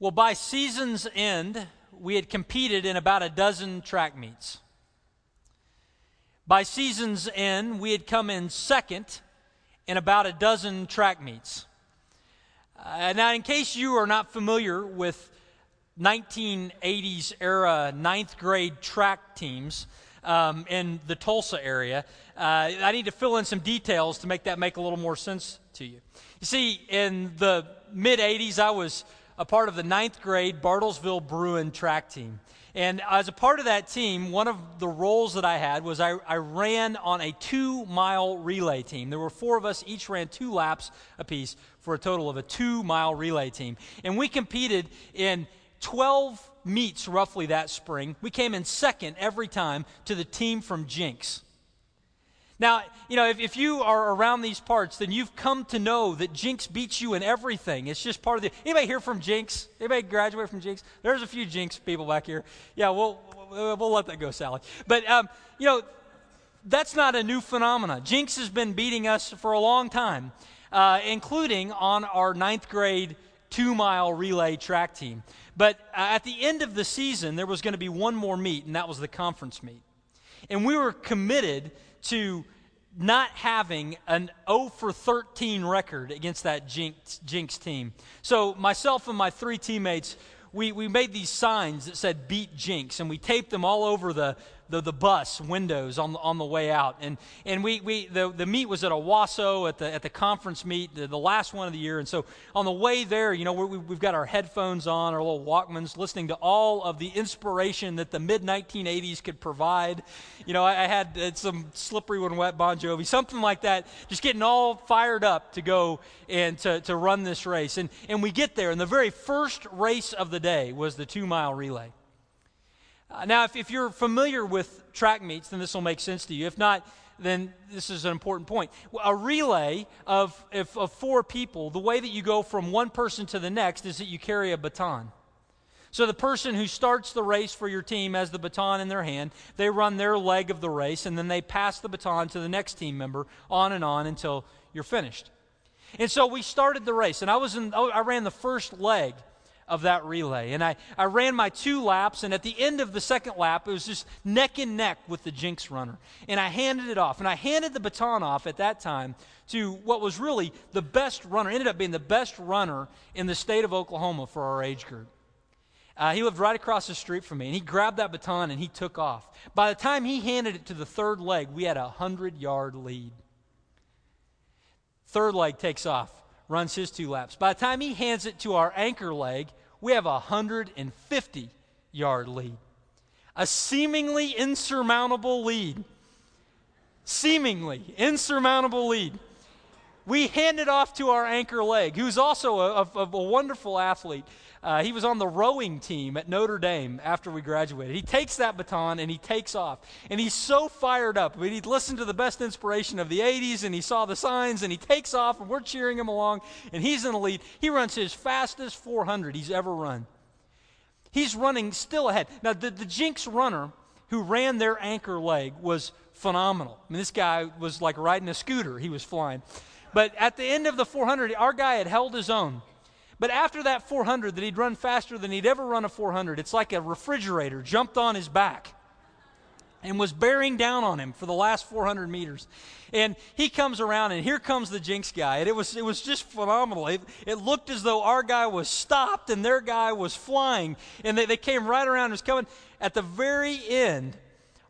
Well, by season's end, we had competed in about a dozen track meets. By season's end, we had come in second in about a dozen track meets. Uh, now, in case you are not familiar with 1980s era ninth grade track teams um, in the Tulsa area, uh, I need to fill in some details to make that make a little more sense to you. You see, in the mid 80s, I was a part of the ninth grade Bartlesville Bruin track team. And as a part of that team, one of the roles that I had was I, I ran on a two mile relay team. There were four of us, each ran two laps apiece for a total of a two mile relay team. And we competed in 12 meets roughly that spring. We came in second every time to the team from Jenks. Now, you know, if, if you are around these parts, then you've come to know that Jenks beats you in everything. It's just part of the. Anybody here from Jenks? Anybody graduate from Jenks? There's a few Jenks people back here. Yeah, we'll, we'll, we'll let that go, Sally. But, um, you know, that's not a new phenomenon. Jenks has been beating us for a long time, uh, including on our ninth grade two mile relay track team. But uh, at the end of the season, there was going to be one more meet, and that was the conference meet. And we were committed to not having an 0 for 13 record against that jinx, Jenks team. So, myself and my three teammates, we, we made these signs that said beat Jenks, and we taped them all over the, the, the bus windows on, on the way out. And, and we, we, the, the meet was at Owasso at the, at the conference meet, the, the last one of the year. And so on the way there, you know, we, we've got our headphones on, our little Walkmans, listening to all of the inspiration that the mid 1980s could provide. You know, I, I had uh, some slippery when wet Bon Jovi, something like that, just getting all fired up to go and to, to run this race. And, and we get there, and the very first race of the day was the two mile relay. Uh, now, if, if you're familiar with track meets, then this will make sense to you. If not, then this is an important point. A relay of, of, of four people, the way that you go from one person to the next is that you carry a baton. So the person who starts the race for your team has the baton in their hand. They run their leg of the race, and then they pass the baton to the next team member, on and on until you're finished. And so we started the race, and I was in, I ran the first leg of that relay. And I, I ran my two laps, and at the end of the second lap, it was just neck and neck with the Jenks runner. And I handed it off. And I handed the baton off at that time to what was really the best runner, ended up being the best runner in the state of Oklahoma for our age group. Uh, he lived right across the street from me, and he grabbed that baton and he took off. By the time he handed it to the third leg, we had a 100 yard lead. Third leg takes off runs his two laps. By the time he hands it to our anchor leg, we have a 150 yard lead. A seemingly insurmountable lead. Seemingly insurmountable lead. We hand it off to our anchor leg, who's also a, a, a wonderful athlete. Uh, he was on the rowing team at Notre Dame after we graduated. He takes that baton and he takes off. And he's so fired up. I mean, he'd listened to the best inspiration of the 80s and he saw the signs and he takes off and we're cheering him along and he's in the lead. He runs his fastest 400 he's ever run. He's running still ahead. Now, the, the Jenks runner who ran their anchor leg was phenomenal. I mean, this guy was like riding a scooter, he was flying. But at the end of the 400, our guy had held his own. But after that 400, that he'd run faster than he'd ever run a 400, it's like a refrigerator jumped on his back and was bearing down on him for the last 400 meters. And he comes around, and here comes the Jenks guy. And it was, it was just phenomenal. It, it looked as though our guy was stopped and their guy was flying. And they, they came right around, and was coming. At the very end,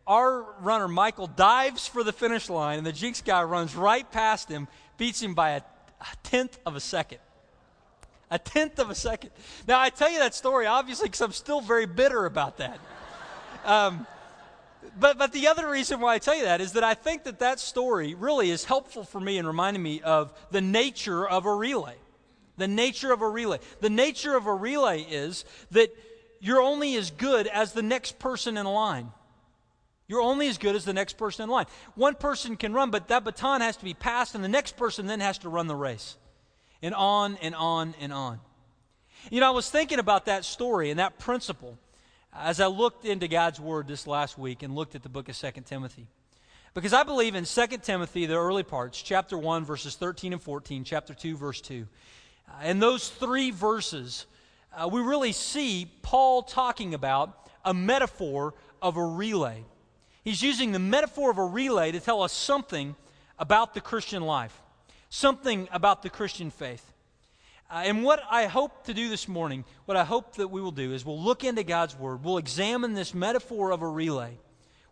our runner, Michael, dives for the finish line, and the Jenks guy runs right past him, beats him by a, a tenth of a second a tenth of a second. Now, I tell you that story obviously because I'm still very bitter about that. Um, but, but the other reason why I tell you that is that I think that that story really is helpful for me in reminding me of the nature of a relay. The nature of a relay. The nature of a relay is that you're only as good as the next person in line. You're only as good as the next person in line. One person can run, but that baton has to be passed, and the next person then has to run the race and on and on and on. You know, I was thinking about that story and that principle as I looked into God's Word this last week and looked at the book of 2 Timothy. Because I believe in 2 Timothy, the early parts, chapter 1, verses 13 and 14, chapter 2, verse 2. Uh, and those three verses uh, we really see Paul talking about a metaphor of a relay. He's using the metaphor of a relay to tell us something about the Christian life, something about the Christian faith. Uh, and what I hope to do this morning, what I hope that we will do is we'll look into God's Word. We'll examine this metaphor of a relay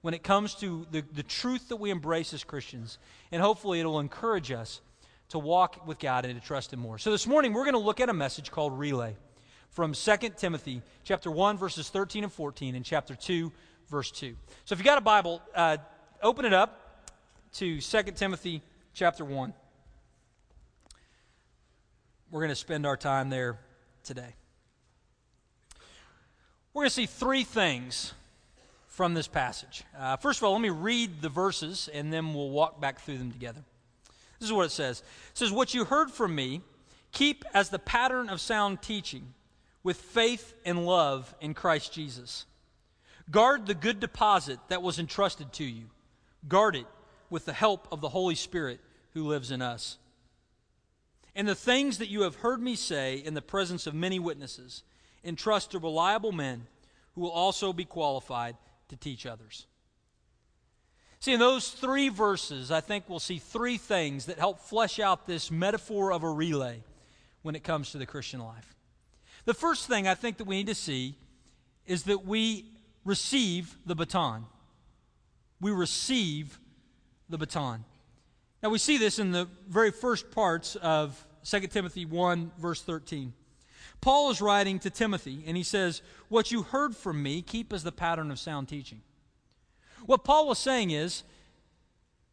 when it comes to the, the truth that we embrace as Christians. And hopefully it'll encourage us to walk with God and to trust Him more. So this morning we're going to look at a message called Relay from 2 Timothy chapter 1, verses 13 and 14, and chapter 2, verse 2. So if you got a Bible, uh, open it up to 2 Timothy chapter 1. We're going to spend our time there today. We're going to see three things from this passage. Uh, first of all, let me read the verses and then we'll walk back through them together. This is what it says It says, What you heard from me, keep as the pattern of sound teaching with faith and love in Christ Jesus. Guard the good deposit that was entrusted to you. Guard it with the help of the Holy Spirit who lives in us. And the things that you have heard me say in the presence of many witnesses, entrust to reliable men who will also be qualified to teach others. See, in those three verses, I think we'll see three things that help flesh out this metaphor of a relay when it comes to the Christian life. The first thing I think that we need to see is that we receive the baton. We receive the baton. Now, we see this in the very first parts of 2 Timothy 1, verse 13. Paul is writing to Timothy, and he says, What you heard from me, keep as the pattern of sound teaching. What Paul was saying is,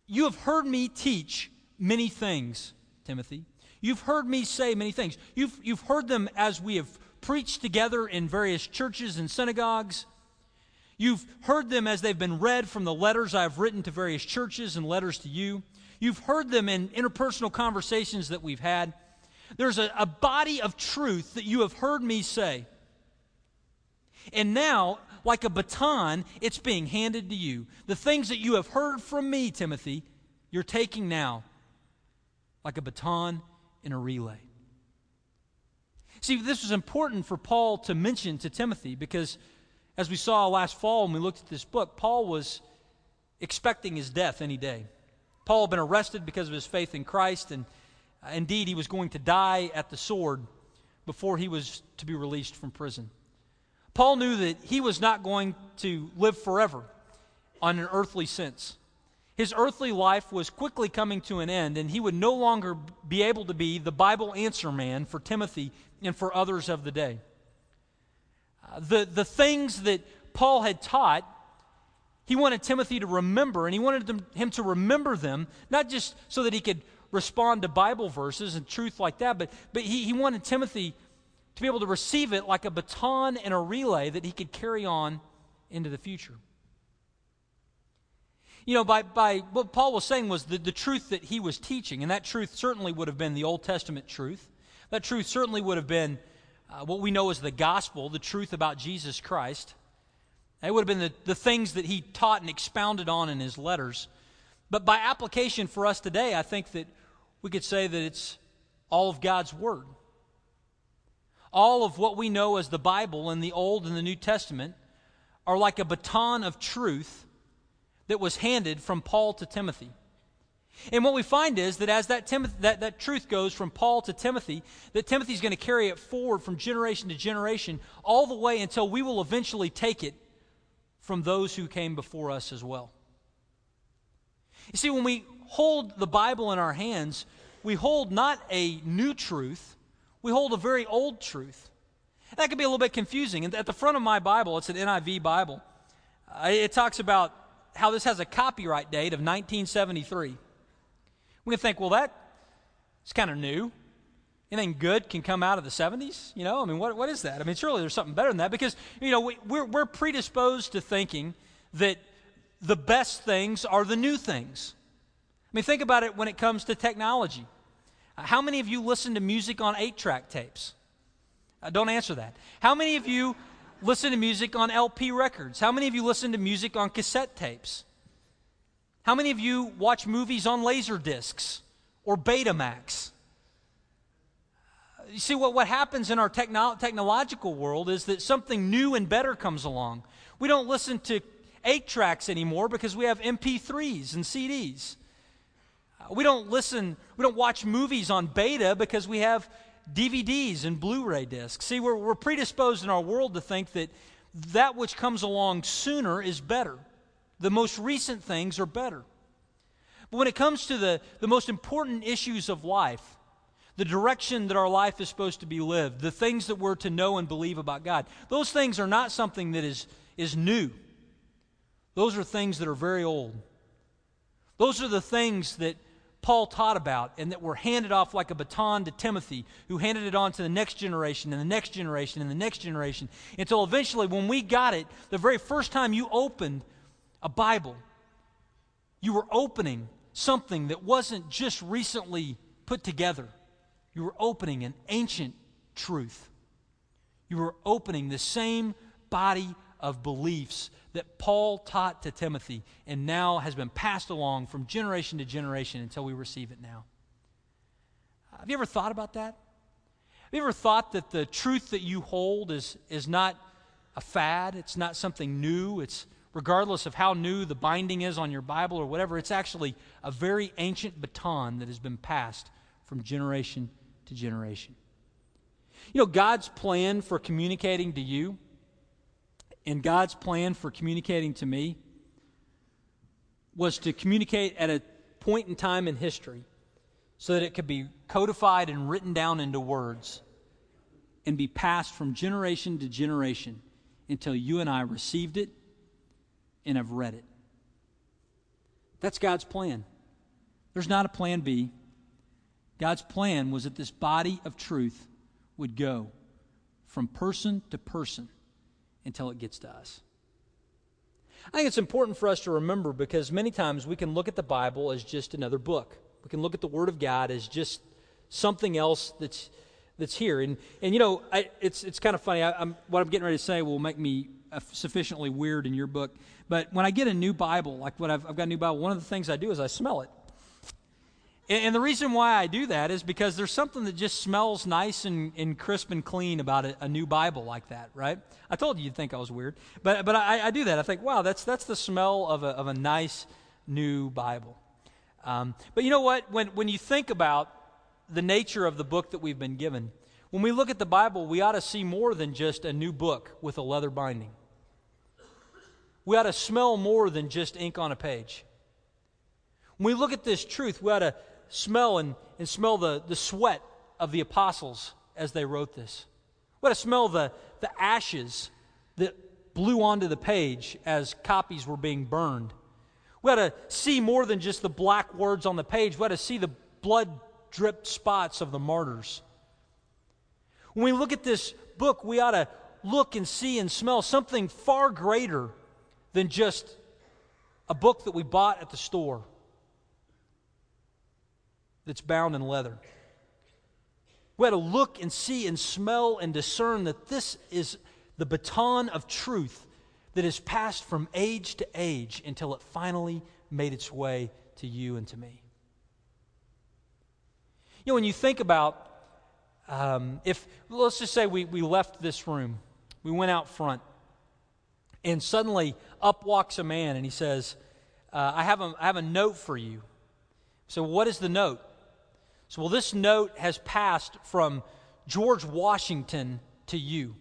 You have heard me teach many things, Timothy. You've heard me say many things. You've, you've heard them as we have preached together in various churches and synagogues. You've heard them as they've been read from the letters I've written to various churches and letters to you. You've heard them in interpersonal conversations that we've had. There's a, a body of truth that you have heard me say. And now, like a baton, it's being handed to you. The things that you have heard from me, Timothy, you're taking now like a baton in a relay. See, this was important for Paul to mention to Timothy because, as we saw last fall when we looked at this book, Paul was expecting his death any day. Paul had been arrested because of his faith in Christ, and indeed, he was going to die at the sword before he was to be released from prison. Paul knew that he was not going to live forever on an earthly sense. His earthly life was quickly coming to an end, and he would no longer be able to be the Bible answer man for Timothy and for others of the day. Uh, the, the things that Paul had taught, he wanted Timothy to remember, and he wanted them, him to remember them, not just so that he could respond to Bible verses and truth like that, but, but he, he wanted Timothy to be able to receive it like a baton and a relay that he could carry on into the future. You know, by, by what Paul was saying was the, the truth that he was teaching, and that truth certainly would have been the Old Testament truth. That truth certainly would have been uh, what we know as the gospel, the truth about Jesus Christ. It would have been the, the things that he taught and expounded on in his letters. But by application for us today, I think that we could say that it's all of God's Word. All of what we know as the Bible in the Old and the New Testament are like a baton of truth that was handed from Paul to Timothy. And what we find is that as that, Timothy, that, that truth goes from Paul to Timothy, that Timothy's going to carry it forward from generation to generation, all the way until we will eventually take it from those who came before us as well. You see, when we hold the Bible in our hands, we hold not a new truth, we hold a very old truth. That can be a little bit confusing. And at the front of my Bible, it's an NIV Bible, uh, it talks about how this has a copyright date of 1973. We can think, well, that is kind of new. Anything good can come out of the 70s? You know, I mean, what, what is that? I mean, surely there's something better than that because, you know, we, we're, we're predisposed to thinking that the best things are the new things. I mean, think about it when it comes to technology. How many of you listen to music on eight track tapes? Uh, don't answer that. How many of you listen to music on LP records? How many of you listen to music on cassette tapes? How many of you watch movies on laser discs or Betamax? Uh, You see, what, what happens in our techno- technological world is that something new and better comes along. We don't listen to eight tracks anymore because we have MP3s and CDs. Uh, we don't listen, we don't watch movies on beta because we have DVDs and Blu ray discs. See, we're, we're predisposed in our world to think that that which comes along sooner is better. The most recent things are better. But when it comes to the, the most important issues of life, the direction that our life is supposed to be lived, the things that we're to know and believe about God, those things are not something that is, is new. Those are things that are very old. Those are the things that Paul taught about and that were handed off like a baton to Timothy, who handed it on to the next generation and the next generation and the next generation until eventually, when we got it, the very first time you opened a Bible, you were opening something that wasn't just recently put together. You were opening an ancient truth. You were opening the same body of beliefs that Paul taught to Timothy and now has been passed along from generation to generation until we receive it now. Have you ever thought about that? Have you ever thought that the truth that you hold is, is not a fad? It's not something new. It's regardless of how new the binding is on your Bible or whatever, it's actually a very ancient baton that has been passed from generation to generation. You know, God's plan for communicating to you and God's plan for communicating to me was to communicate at a point in time in history so that it could be codified and written down into words and be passed from generation to generation until you and I received it and have read it. That's God's plan. There's not a plan B. God's plan was that this body of truth would go from person to person until it gets to us. I think it's important for us to remember because many times we can look at the Bible as just another book. We can look at the Word of God as just something else that's that's here. And and you know, I, it's it's kind of funny. I, am what I'm getting ready to say will make me uh, sufficiently weird in your book. But when I get a new Bible, like what I've, I've got a new Bible, one of the things I do is I smell it. And, the reason why I do that is because there's something that just smells nice and, and crisp and clean about a, a, new Bible like that, right? I told you you'd think I was weird. But, but I, I do that. I think, wow, that's, that's the smell of a, of a nice new Bible. Um, but you know what? When, when you think about the nature of the book that we've been given, when we look at the Bible, we ought to see more than just a new book with a leather binding. We ought to smell more than just ink on a page. When we look at this truth, we ought to smell and, and smell the, the sweat of the apostles as they wrote this. Ought to smell the, the ashes that blew onto the page as copies were being burned. We ought to see more than just the black words on the page. We ought to see the blood dripped spots of the martyrs. When we look at this book, we ought to look and see and smell something far greater than just a book that we bought at the store that's bound in leather. We had to look and see and smell and discern that this is the baton of truth that is passed from age to age until it finally made its way to you and to me. You know, when you think about um, if, let's just say we, we left this room, we went out front, and suddenly up walks a man and he says, uh, I, have a, I have a note for you. So, what is the note? So, well, this note has passed from George Washington to you.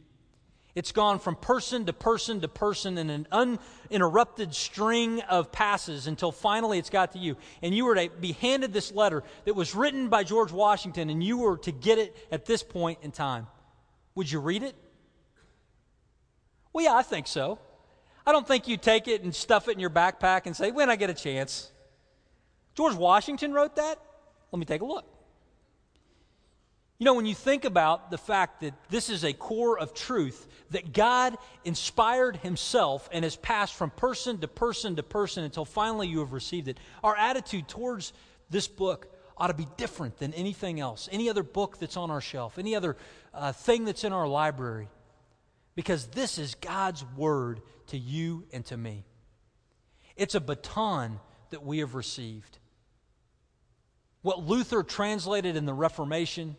It's gone from person to person to person in an uninterrupted string of passes until finally it's got to you. And you were to be handed this letter that was written by George Washington, and you were to get it at this point in time. Would you read it? Well, yeah, I think so. I don't think you take it and stuff it in your backpack and say, when I get a chance. George Washington wrote that? Let me take a look. You know, when you think about the fact that this is a core of truth, that God inspired Himself and has passed from person to person to person until finally you have received it, our attitude towards this book ought to be different than anything else, any other book that's on our shelf, any other uh, thing that's in our library, because this is God's word to you and to me. It's a baton that we have received. What Luther translated in the Reformation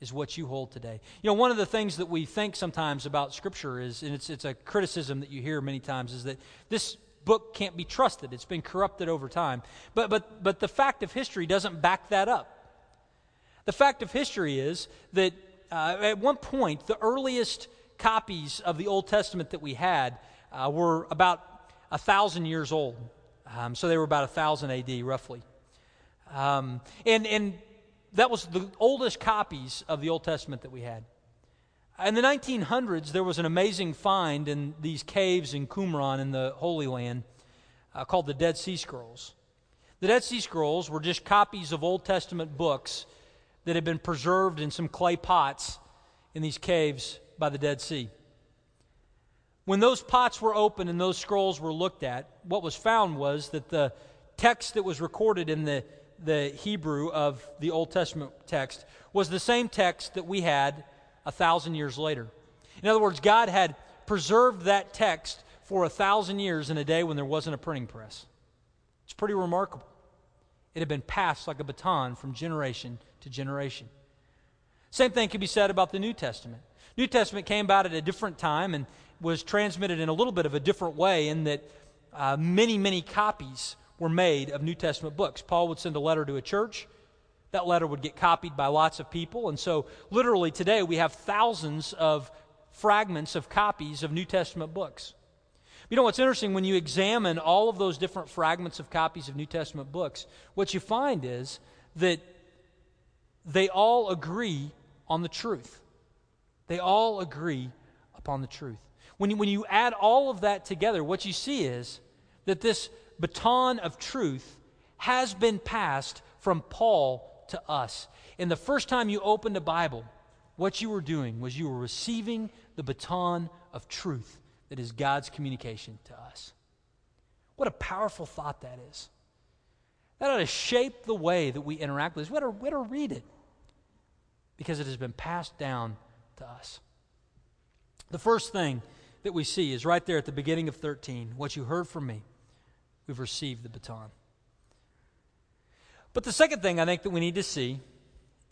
is what you hold today. You know, one of the things that we think sometimes about Scripture is, and it's, it's a criticism that you hear many times, is that this book can't be trusted. It's been corrupted over time. But, but, but the fact of history doesn't back that up. The fact of history is that uh, at one point, the earliest copies of the Old Testament that we had uh, were about a thousand years old. Um, so they were about a thousand AD, roughly. Um, and, and that was the oldest copies of the Old Testament that we had. In the 1900s, there was an amazing find in these caves in Qumran in the Holy Land uh, called the Dead Sea Scrolls. The Dead Sea Scrolls were just copies of Old Testament books that had been preserved in some clay pots in these caves by the Dead Sea. When those pots were opened and those scrolls were looked at, what was found was that the text that was recorded in the, the Hebrew of the Old Testament text was the same text that we had a thousand years later. In other words, God had preserved that text for a thousand years in a day when there wasn't a printing press. It's pretty remarkable. It had been passed like a baton from generation to generation. Same thing can be said about the New Testament. New Testament came about at a different time and was transmitted in a little bit of a different way in that uh, many, many copies were made of New Testament books. Paul would send a letter to a church. That letter would get copied by lots of people. And so, literally, today we have thousands of fragments of copies of New Testament books. You know what's interesting? When you examine all of those different fragments of copies of New Testament books, what you find is that they all agree on the truth. They all agree upon the truth. When you, when you add all of that together, what you see is that this baton of truth has been passed from Paul to us. And the first time you opened a Bible, what you were doing was you were receiving the baton of truth that is God's communication to us. What a powerful thought that is. That ought to shape the way that we interact with this. We ought to, we ought to read it because it has been passed down to us. The first thing that we see is right there at the beginning of 13 what you heard from me, we've received the baton. But the second thing I think that we need to see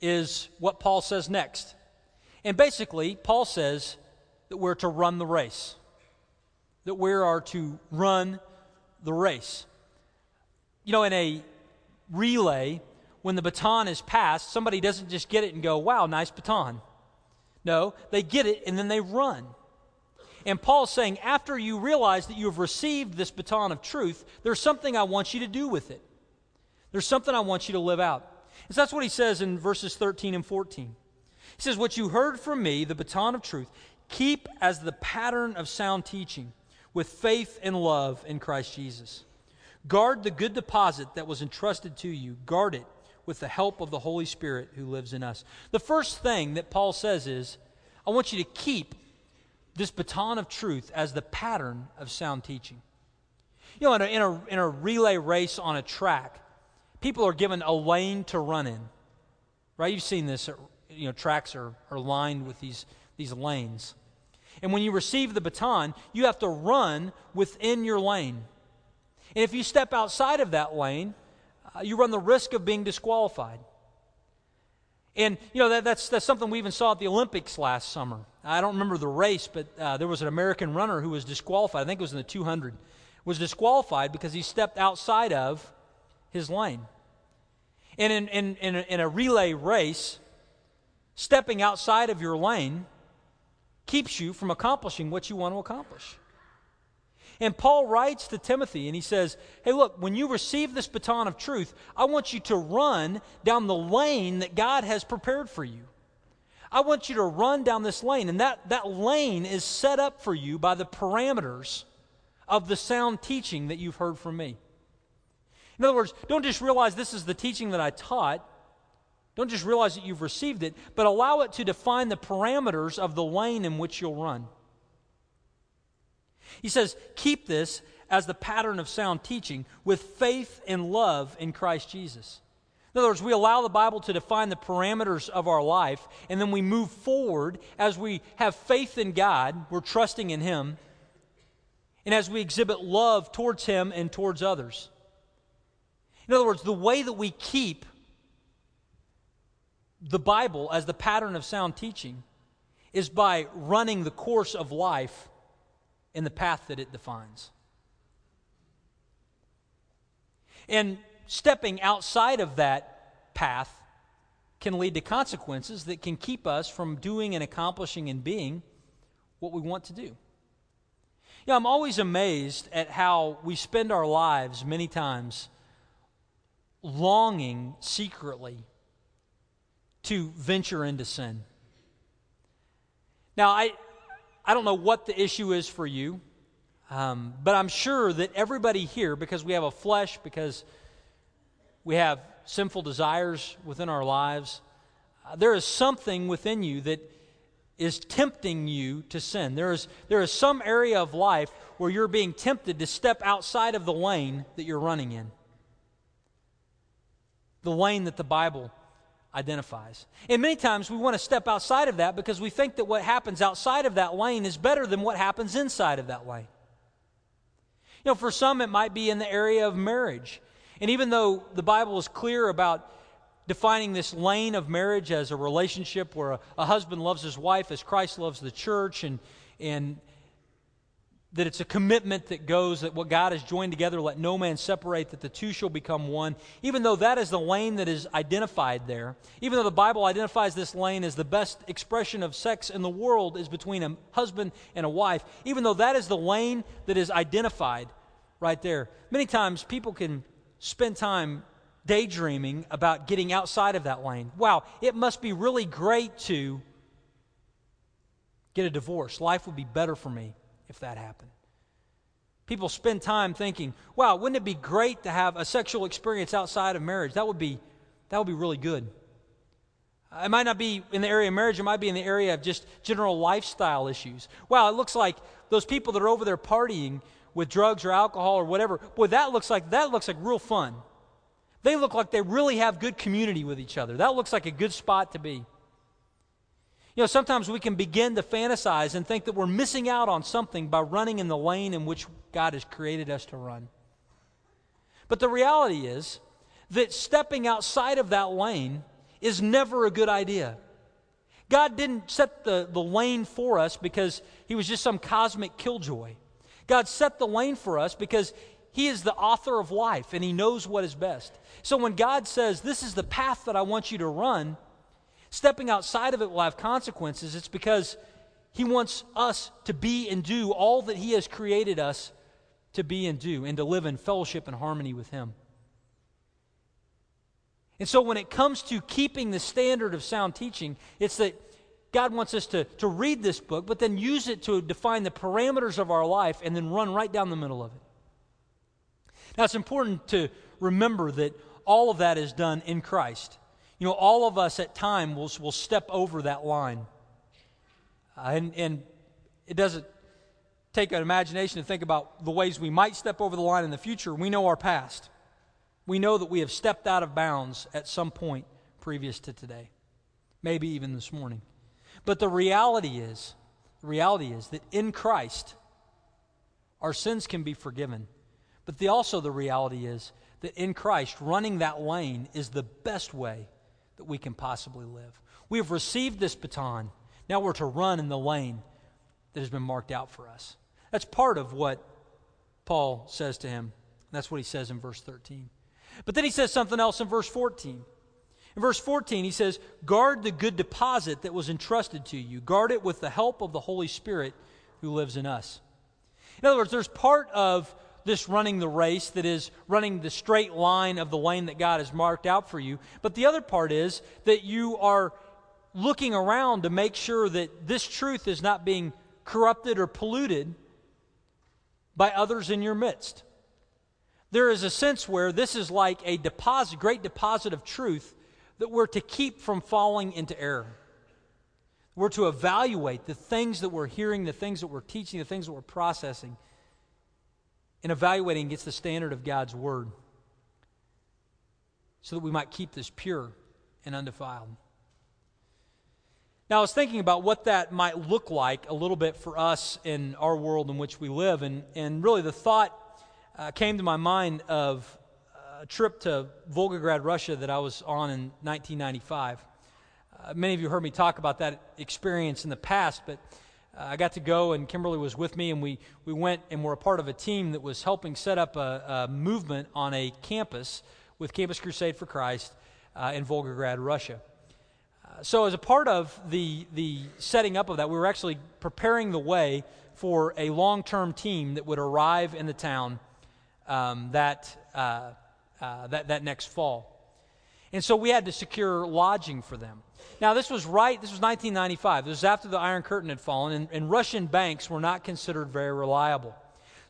is what Paul says next. And basically, Paul says that we're to run the race, that we are to run the race. You know, in a relay, when the baton is passed, somebody doesn't just get it and go, wow, nice baton. No, they get it and then they run. And Paul's saying, after you realize that you have received this baton of truth, there's something I want you to do with it. There's something I want you to live out. And so that's what he says in verses 13 and 14. He says, What you heard from me, the baton of truth, keep as the pattern of sound teaching with faith and love in Christ Jesus. Guard the good deposit that was entrusted to you, guard it with the help of the Holy Spirit who lives in us. The first thing that Paul says is, I want you to keep this baton of truth as the pattern of sound teaching. You know, in a, in a, in a relay race on a track, people are given a lane to run in. Right? You've seen this. You know, tracks are, are lined with these, these lanes. And when you receive the baton, you have to run within your lane. And if you step outside of that lane, uh, you run the risk of being disqualified. And, you know, that, that's, that's something we even saw at the Olympics last summer. I don't remember the race, but uh, there was an American runner who was disqualified. I think it was in the 200. Was disqualified because he stepped outside of his lane. And in, in, in, in a relay race, stepping outside of your lane keeps you from accomplishing what you want to accomplish. And Paul writes to Timothy and he says, Hey, look, when you receive this baton of truth, I want you to run down the lane that God has prepared for you. I want you to run down this lane. And that, that lane is set up for you by the parameters of the sound teaching that you've heard from me. In other words, don't just realize this is the teaching that I taught. Don't just realize that you've received it, but allow it to define the parameters of the lane in which you'll run. He says, Keep this as the pattern of sound teaching with faith and love in Christ Jesus. In other words, we allow the Bible to define the parameters of our life, and then we move forward as we have faith in God, we're trusting in Him, and as we exhibit love towards Him and towards others. In other words, the way that we keep the Bible as the pattern of sound teaching is by running the course of life in the path that it defines. And stepping outside of that path can lead to consequences that can keep us from doing and accomplishing and being what we want to do. You know, I'm always amazed at how we spend our lives many times longing secretly to venture into sin. Now, I, I don't know what the issue is for you, um, but I'm sure that everybody here, because we have a flesh, because we have sinful desires within our lives, uh, there is something within you that is tempting you to sin. There is, there is some area of life where you're being tempted to step outside of the lane that you're running in, the lane that the Bible identifies. And many times we want to step outside of that because we think that what happens outside of that lane is better than what happens inside of that lane. You know, for some, it might be in the area of marriage. And even though the Bible is clear about defining this lane of marriage as a relationship where a, a husband loves his wife as Christ loves the church, and, and that it's a commitment that goes that what God has joined together, let no man separate, that the two shall become one. Even though that is the lane that is identified there, even though the Bible identifies this lane as the best expression of sex in the world is between a husband and a wife, even though that is the lane that is identified right there, many times people can spend time daydreaming about getting outside of that lane. Wow, it must be really great to get a divorce. Life would be better for me if that happened. People spend time thinking, wow, wouldn't it be great to have a sexual experience outside of marriage? That would be, that would be really good. It might not be in the area of marriage, it might be in the area of just general lifestyle issues. Wow, it looks like those people that are over there partying with drugs or alcohol or whatever, boy, that looks like that looks like real fun. They look like they really have good community with each other. That looks like a good spot to be. You know, sometimes we can begin to fantasize and think that we're missing out on something by running in the lane in which God has created us to run. But the reality is that stepping outside of that lane is never a good idea. God didn't set the, the lane for us because he was just some cosmic killjoy. God set the lane for us because he is the author of life and he knows what is best. So when God says, This is the path that I want you to run, stepping outside of it will have consequences. It's because He wants us to be and do all that He has created us to be and do, and to live in fellowship and harmony with Him. And so, when it comes to keeping the standard of sound teaching, it's that God wants us to, to read this book, but then use it to define the parameters of our life and then run right down the middle of it. Now, it's important to remember that all of that is done in Christ. You know, all of us at time will, will step over that line. Uh, and, and it doesn't take an imagination to think about the ways we might step over the line in the future. We know our past. We know that we have stepped out of bounds at some point previous to today, maybe even this morning. But the reality is, the reality is that in Christ, our sins can be forgiven. But the, also the reality is that in Christ, running that lane is the best way that we can possibly live. We have received this baton. Now we're to run in the lane that has been marked out for us. That's part of what Paul says to him. That's what he says in verse 13. But then he says something else in verse 14. In verse 14, he says, Guard the good deposit that was entrusted to you. Guard it with the help of the Holy Spirit who lives in us. In other words, there's part of this running the race that is running the straight line of the lane that God has marked out for you. But the other part is that you are looking around to make sure that this truth is not being corrupted or polluted by others in your midst. There is a sense where this is like a deposit, great deposit of truth that we're to keep from falling into error. We're to evaluate the things that we're hearing, the things that we're teaching, the things that we're processing and evaluating against the standard of God's Word so that we might keep this pure and undefiled. Now, I was thinking about what that might look like a little bit for us in our world in which we live, and, and really the thought uh, came to my mind of a trip to Volgograd, Russia that I was on in 1995. Uh, many of you heard me talk about that experience in the past, but uh, I got to go, and Kimberly was with me, and we, we went and were a part of a team that was helping set up a, a movement on a campus with Campus Crusade for Christ uh, in Volgograd, Russia. Uh, so, as a part of the, the setting up of that, we were actually preparing the way for a long term team that would arrive in the town um, that, uh, that, that next fall. And so we had to secure lodging for them. Now, this was right, this was 1995. This was after the Iron Curtain had fallen, and, and Russian banks were not considered very reliable.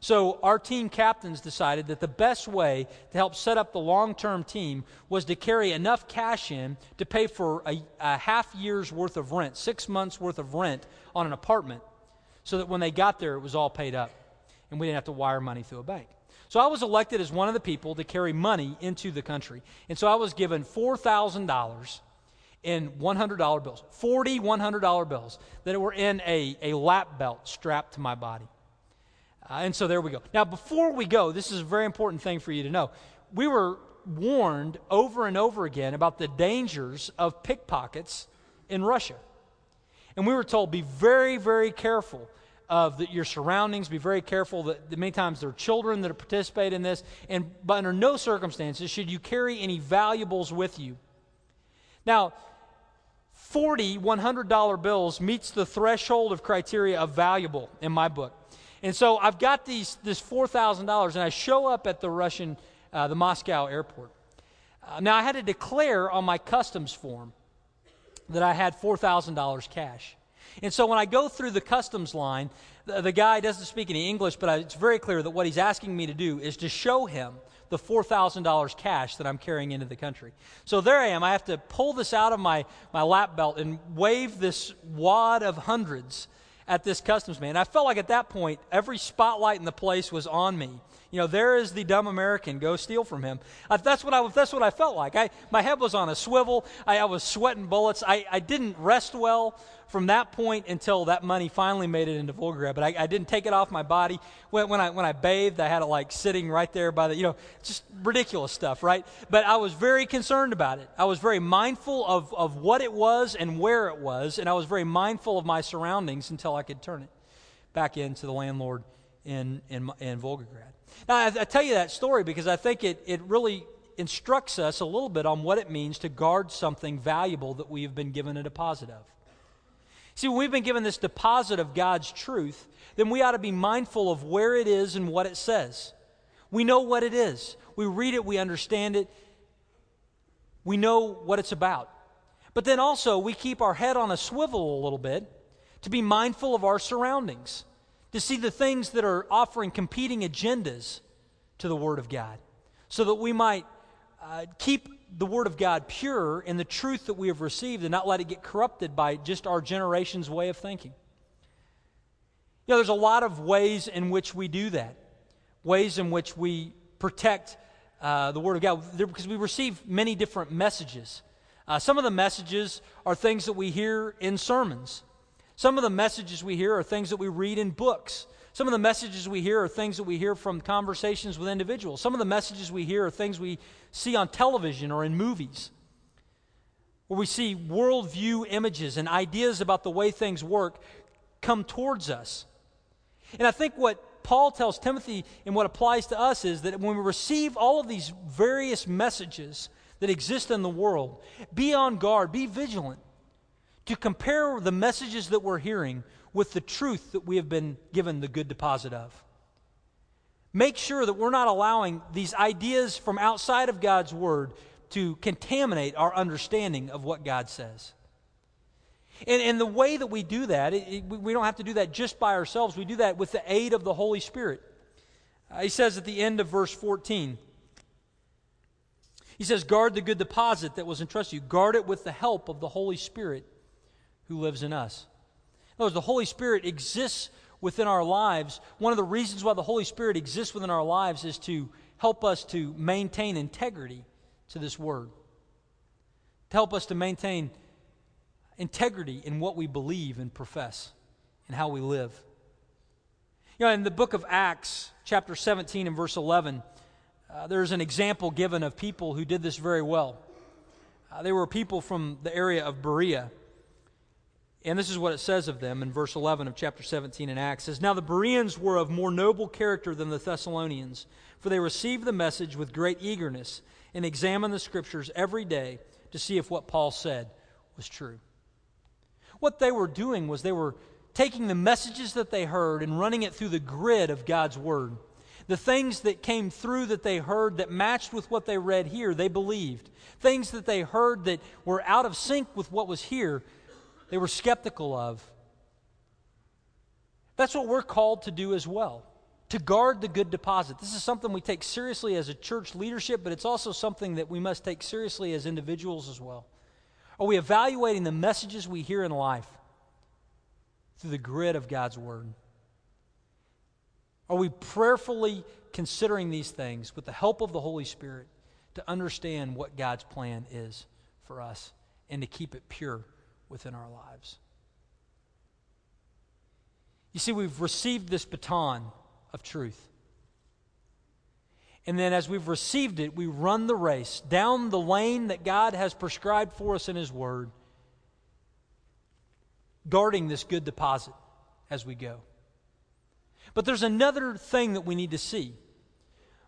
So, our team captains decided that the best way to help set up the long term team was to carry enough cash in to pay for a, a, half year's worth of rent, six months worth of rent on an apartment, so that when they got there, it was all paid up and we didn't have to wire money through a bank. So, I was elected as one of the people to carry money into the country. And so, I was given $4,000 in $100 bills, 40 $100 bills that were in a, a lap belt strapped to my body. Uh, and so there we go. Now, before we go, this is a very important thing for you to know. We were warned over and over again about the dangers of pickpockets in Russia. And we were told be very, very careful of the, your surroundings, be very careful that, that many times there are children that participate in this, and but under no circumstances should you carry any valuables with you. Now, 40 $100 bills meets the threshold of criteria of valuable in my book. And so I've got these, this $4,000 and I show up at the Russian, uh, the Moscow airport. Uh, now I had to declare on my customs form that I had $4,000 cash. And so when I go through the customs line, the, the guy doesn't speak any English, but I, it's very clear that what he's asking me to do is to show him the $4,000 cash that I'm carrying into the country. So there I am. I have to pull this out of my, my lap belt and wave this wad of hundreds at this customs man. I felt like at that point, every spotlight in the place was on me. You know, there is the dumb American. Go steal from him. Uh, that's what I. That's what I felt like. I, my head was on a swivel. I, I was sweating bullets. I, I didn't rest well from that point until that money finally made it into Volgograd. But I, I, didn't take it off my body. When, when, I, when I bathed, I had it like sitting right there by the, you know, just ridiculous stuff, right? But I was very concerned about it. I was very mindful of, of what it was and where it was, and I was very mindful of my surroundings until I could turn it back into the landlord in, in, in Volgograd. Now, I, I tell you that story because I think it, it really instructs us a little bit on what it means to guard something valuable that we have been given a deposit of. See, when we've been given this deposit of God's truth, then we ought to be mindful of where it is and what it says. We know what it is. We read it, we understand it, we know what it's about. But then also, we keep our head on a swivel a little bit to be mindful of our surroundings, to see the things that are offering competing agendas to the Word of God, so that we might uh, keep the Word of God pure in the truth that we have received and not let it get corrupted by just our generation's way of thinking. You know, there's a lot of ways in which we do that, ways in which we protect uh, the Word of God, because we receive many different messages. Uh, some of the messages are things that we hear in sermons. Some of the messages we hear are things that we read in books. Some of the messages we hear are things that we hear from conversations with individuals. Some of the messages we hear are things we see on television or in movies, where we see worldview images and ideas about the way things work come towards us. And I think what Paul tells Timothy and what applies to us is that when we receive all of these various messages that exist in the world, be on guard, be vigilant to compare the messages that we're hearing with the truth that we have been given the good deposit of. Make sure that we're not allowing these ideas from outside of God's Word to contaminate our understanding of what God says. And, and the way that we do that, it, it, we don't have to do that just by ourselves. We do that with the aid of the Holy Spirit. Uh, he says at the end of verse 14, he says, Guard the good deposit that was entrusted you. Guard it with the help of the Holy Spirit who lives in us. In words, the Holy Spirit exists within our lives. One of the reasons why the Holy Spirit exists within our lives is to help us to maintain integrity to this word, to help us to maintain integrity in what we believe and profess and how we live. You know, in the book of Acts, chapter 17 and verse 11, uh, there's an example given of people who did this very well. Uh, they were people from the area of Berea. And this is what it says of them in verse 11 of chapter 17 in Acts. It says, Now the Bereans were of more noble character than the Thessalonians, for they received the message with great eagerness and examined the scriptures every day to see if what Paul said was true. What they were doing was they were taking the messages that they heard and running it through the grid of God's Word. The things that came through that they heard that matched with what they read here, they believed. Things that they heard that were out of sync with what was here, they were skeptical of. That's what we're called to do as well to guard the good deposit. This is something we take seriously as a church leadership, but it's also something that we must take seriously as individuals as well. Are we evaluating the messages we hear in life through the grid of God's Word? Are we prayerfully considering these things with the help of the Holy Spirit to understand what God's plan is for us and to keep it pure within our lives? You see, we've received this baton of truth. And then, as we've received it, we run the race down the lane that God has prescribed for us in His Word, guarding this good deposit as we go. But there's another thing that we need to see.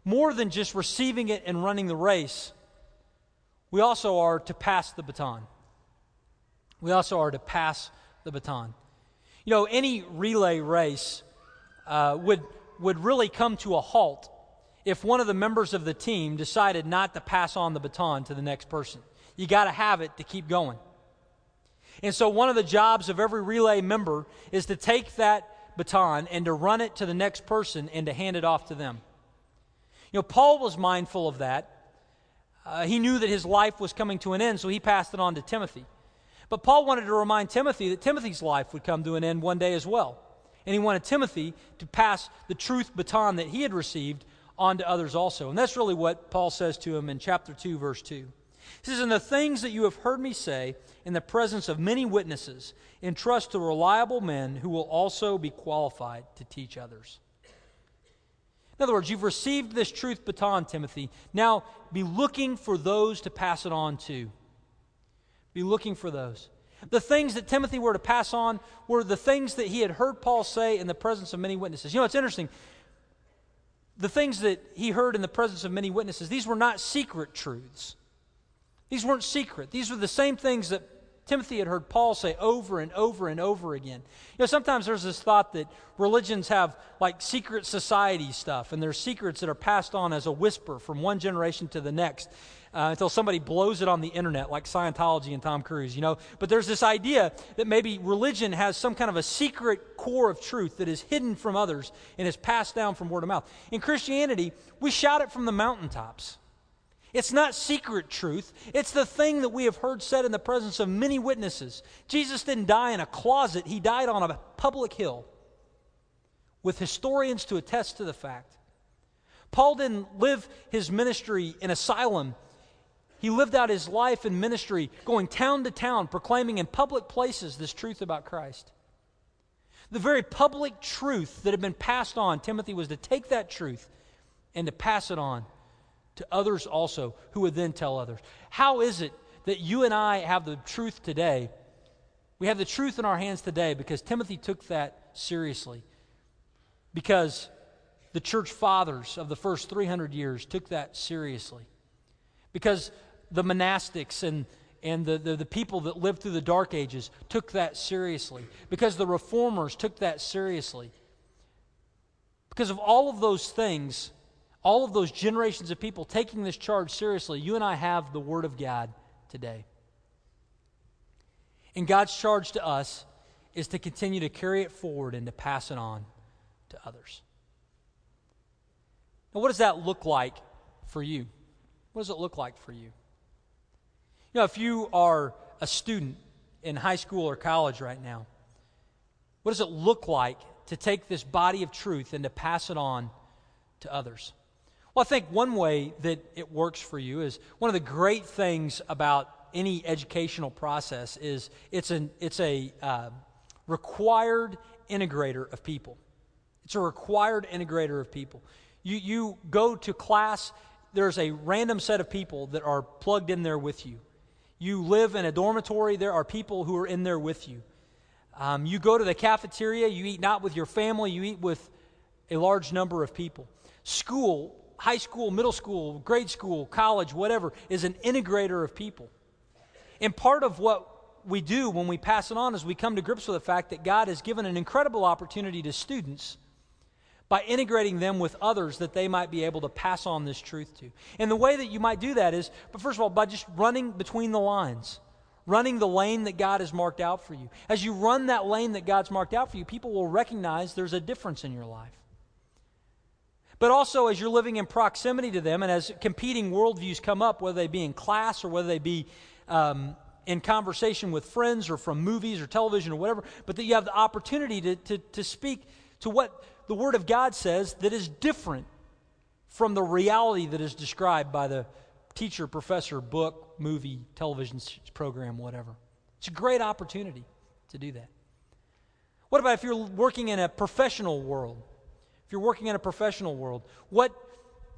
More than just receiving it and running the race, we also are to pass the baton. We also are to pass the baton. You know, any relay race uh, would, would really come to a halt if one of the members of the team decided not to pass on the baton to the next person. You got to have it to keep going. And so, one of the jobs of every relay member is to take that baton and to run it to the next person and to hand it off to them. You know, Paul was mindful of that. Uh, he knew that his life was coming to an end, so he passed it on to Timothy. But Paul wanted to remind Timothy that Timothy's life would come to an end one day as well. And he wanted Timothy to pass the truth baton that he had received on to others also. And that's really what Paul says to him in chapter 2, verse 2. He says, And the things that you have heard me say in the presence of many witnesses, entrust to reliable men who will also be qualified to teach others. In other words, you've received this truth baton, Timothy. Now be looking for those to pass it on to. Be looking for those. The things that Timothy were to pass on were the things that he had heard Paul say in the presence of many witnesses. You know, it's interesting. The things that he heard in the presence of many witnesses, these were not secret truths. These weren't secret. These were the same things that Timothy had heard Paul say over and over and over again. You know, sometimes there's this thought that religions have like secret society stuff, and there's secrets that are passed on as a whisper from one generation to the next uh, until somebody blows it on the internet, like Scientology and Tom Cruise, you know. But there's this idea that maybe religion has some kind of a secret core of truth that is hidden from others and is passed down from word of mouth. In Christianity, we shout it from the mountaintops. It's not secret truth. It's the thing that we have heard said in the presence of many witnesses. Jesus didn't die in a closet, he died on a public hill with historians to attest to the fact. Paul didn't live his ministry in asylum. He lived out his life and ministry going town to town, proclaiming in public places this truth about Christ. The very public truth that had been passed on, Timothy was to take that truth and to pass it on to others also, who would then tell others. How is it that you and I have the truth today? We have the truth in our hands today because Timothy took that seriously. Because the church fathers of the first 300 years took that seriously. Because the monastics and, and the, the, the people that lived through the Dark Ages took that seriously. Because the reformers took that seriously. Because of all of those things, all of those generations of people taking this charge seriously, you and I have the Word of God today. And God's charge to us is to continue to carry it forward and to pass it on to others. Now, what does that look like for you? What does it look like for you? You know, if you are a student in high school or college right now, what does it look like to take this body of truth and to pass it on to others? Well, I think one way that it works for you is one of the great things about any educational process is it's, an, it's a uh, required integrator of people. It's a required integrator of people. You, you go to class, there's a random set of people that are plugged in there with you. You live in a dormitory, there are people who are in there with you. Um, you go to the cafeteria, you eat not with your family, you eat with a large number of people. School, high school, middle school, grade school, college, whatever, is an integrator of people. And part of what we do when we pass it on is we come to grips with the fact that God has given an incredible opportunity to students by integrating them with others that they might be able to pass on this truth to. And the way that you might do that is, but first of all, by just running between the lines, running the lane that God has marked out for you. As you run that lane that God's marked out for you, people will recognize there's a difference in your life. But also, as you're living in proximity to them and as competing worldviews come up, whether they be in class or whether they be um, in conversation with friends or from movies or television or whatever, but that you have the opportunity to, to, to speak to what the Word of God says that is different from the reality that is described by the teacher, professor, book, movie, television program, whatever. It's a great opportunity to do that. What about if you're working in a professional world? If you're working in a professional world, what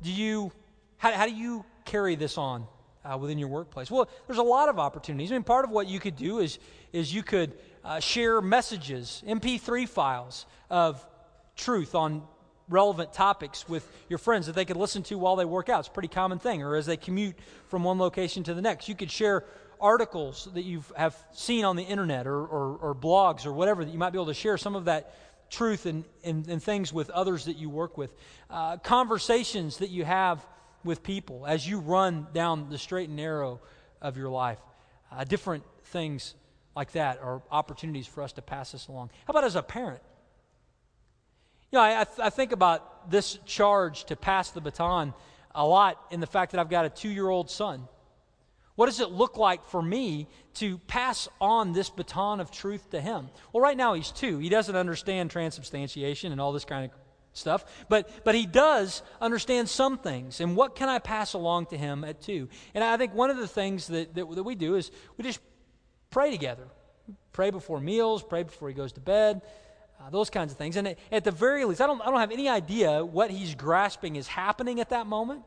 do you, how, how do you carry this on uh, within your workplace? Well, there's a lot of opportunities. I mean, part of what you could do is, is you could uh, share messages, MP3 files of truth on relevant topics with your friends that they could listen to while they work out. It's a pretty common thing. Or as they commute from one location to the next. You could share articles that you have seen on the internet or, or, or, blogs or whatever that you might be able to share some of that truth and, and, and things with others that you work with. Uh, conversations that you have with people as you run down the straight and narrow of your life. Uh, different things like that are opportunities for us to pass this along. How about as a parent? You know, I, I, th- I think about this charge to pass the baton a lot in the fact that I've got a two year old son. What does it look like for me to pass on this baton of truth to him? Well, right now he's two. He doesn't understand transubstantiation and all this kind of stuff, but, but he does understand some things. And what can I pass along to him at two? And I think one of the things that, that, that we do is we just pray together. Pray before meals, pray before he goes to bed, uh, those kinds of things. And at, the very least, I don't, I don't have any idea what he's grasping is happening at that moment.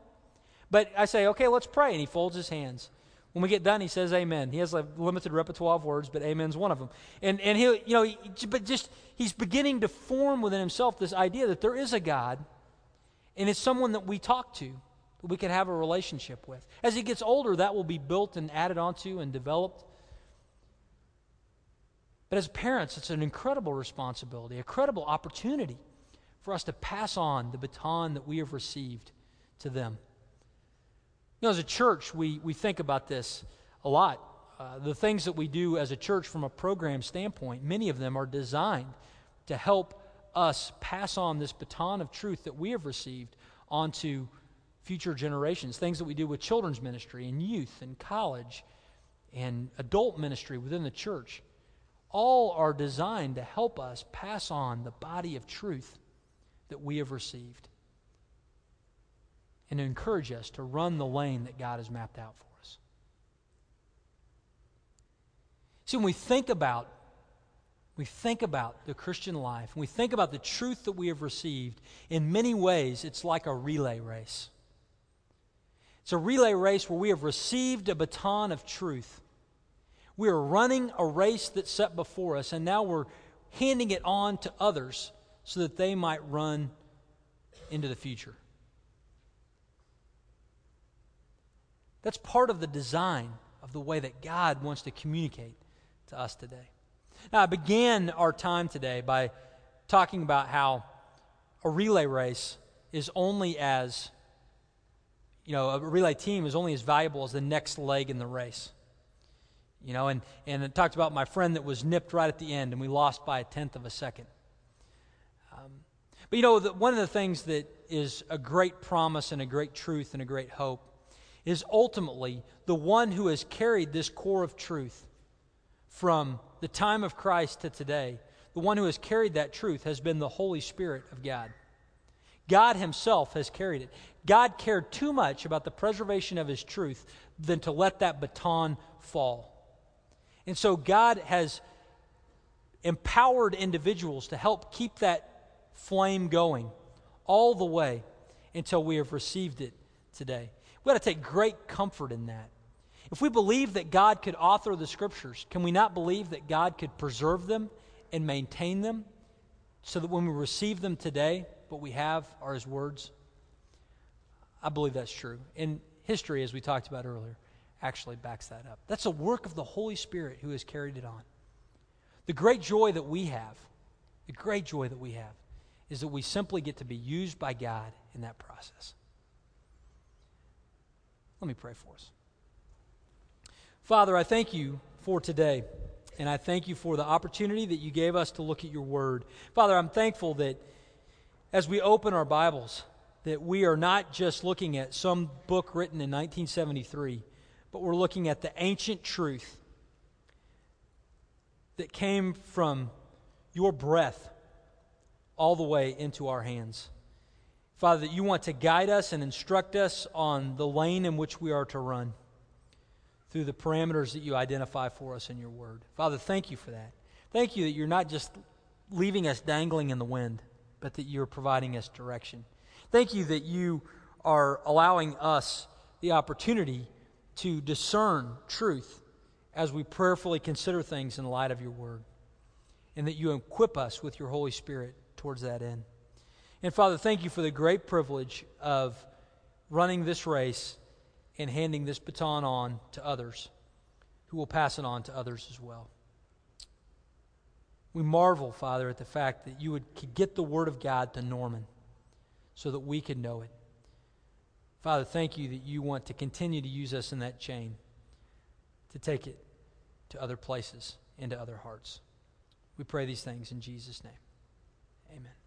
But I say, okay, let's pray. And he folds his hands. When we get done, he says amen. He has a limited repertoire of words, but amen's one of them. And, and he, you know, he, but just, he's beginning to form within himself this idea that there is a God, and it's someone that we talk to, that we can have a relationship with. As he gets older, that will be built and added onto and developed. But as parents, it's an incredible responsibility, a credible opportunity for us to pass on the baton that we have received to them. You know, as a church, we, we think about this a lot. Uh, the things that we do as a church from a program standpoint, many of them are designed to help us pass on this baton of truth that we have received onto future generations. Things that we do with children's ministry and youth and college and adult ministry within the church all are designed to help us pass on the body of truth that we have received and encourage us to run the lane that God has mapped out for us. See, when we think about we think about the Christian life, and we think about the truth that we have received, in many ways, it's like a relay race. It's a relay race where we have received a baton of truth. We are running a race that's set before us, and now we're handing it on to others so that they might run into the future. That's part of the design of the way that God wants to communicate to us today. Now, I began our time today by talking about how a relay race is only as, you know, a relay team is only as valuable as the next leg in the race. You know, and, and it talked about my friend that was nipped right at the end, and we lost by a tenth of a second. Um, but you know, the, one of the things that is a great promise and a great truth and a great hope is ultimately the one who has carried this core of truth from the time of Christ to today. The one who has carried that truth has been the Holy Spirit of God. God Himself has carried it. God cared too much about the preservation of His truth than to let that baton fall. And so God has empowered individuals to help keep that flame going all the way until we have received it today. We got to take great comfort in that. If we believe that God could author the scriptures, can we not believe that God could preserve them and maintain them so that when we receive them today, what we have are His words? I believe that's true. In history, as we talked about earlier, actually backs that up. That's a work of the Holy Spirit who has carried it on. The great joy that we have, the great joy that we have, is that we simply get to be used by God in that process. Let me pray for us. Father, I thank you for today, and I thank you for the opportunity that you gave us to look at your word. Father, I'm thankful that as we open our Bibles, that we are not just looking at some book written in 1973, but we're looking at the ancient truth that came from your breath all the way into our hands. Father, that you want to guide us and instruct us on the lane in which we are to run through the parameters that you identify for us in your word. Father, thank you for that. Thank you that you're not just leaving us dangling in the wind, but that you're providing us direction. Thank you that you are allowing us the opportunity to discern truth as we prayerfully consider things in light of your word, and that you equip us with your Holy Spirit towards that end. And Father, thank you for the great privilege of running this race and handing this baton on to others who will pass it on to others as well. We marvel, Father, at the fact that you would get the Word of God to Norman so that we could know it. Father, thank you that you want to continue to use us in that chain to take it to other places and to other hearts. We pray these things in Jesus' name. Amen.